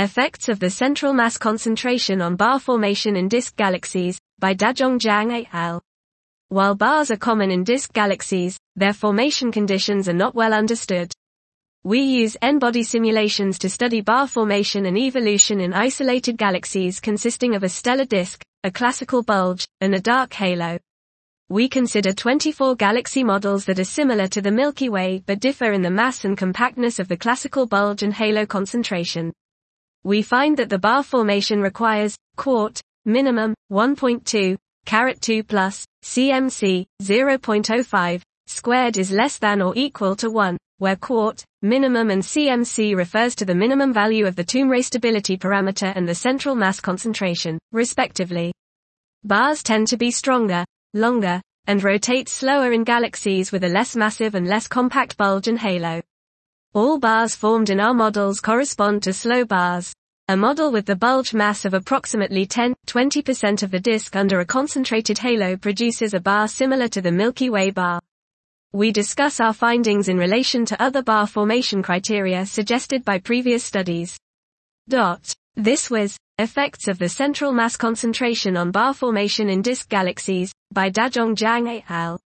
Effects of the Central Mass Concentration on Bar Formation in Disk Galaxies, by Dajeong Jang et al. While bars are common in disk galaxies, their formation conditions are not well understood. We use N-body simulations to study bar formation and evolution in isolated galaxies consisting of a stellar disk, a classical bulge, and a dark halo. We consider 24 galaxy models that are similar to the Milky Way but differ in the mass and compactness of the classical bulge and halo concentration we find that the bar formation requires, quart, minimum, 1.2, caret 2 plus, CMC, 0.05, squared is less than or equal to 1, where quart, minimum and CMC refers to the minimum value of the Toomre stability parameter and the central mass concentration, respectively. Bars tend to be stronger, longer, and rotate slower in galaxies with a less massive and less compact bulge and halo. All bars formed in our models correspond to slow bars. A model with the bulge mass of approximately 10-20% of the disk under a concentrated halo produces a bar similar to the Milky Way bar. We discuss our findings in relation to other bar formation criteria suggested by previous studies. Dot. This was Effects of the Central Mass Concentration on Bar Formation in Disk Galaxies by Dajeong Jang et al.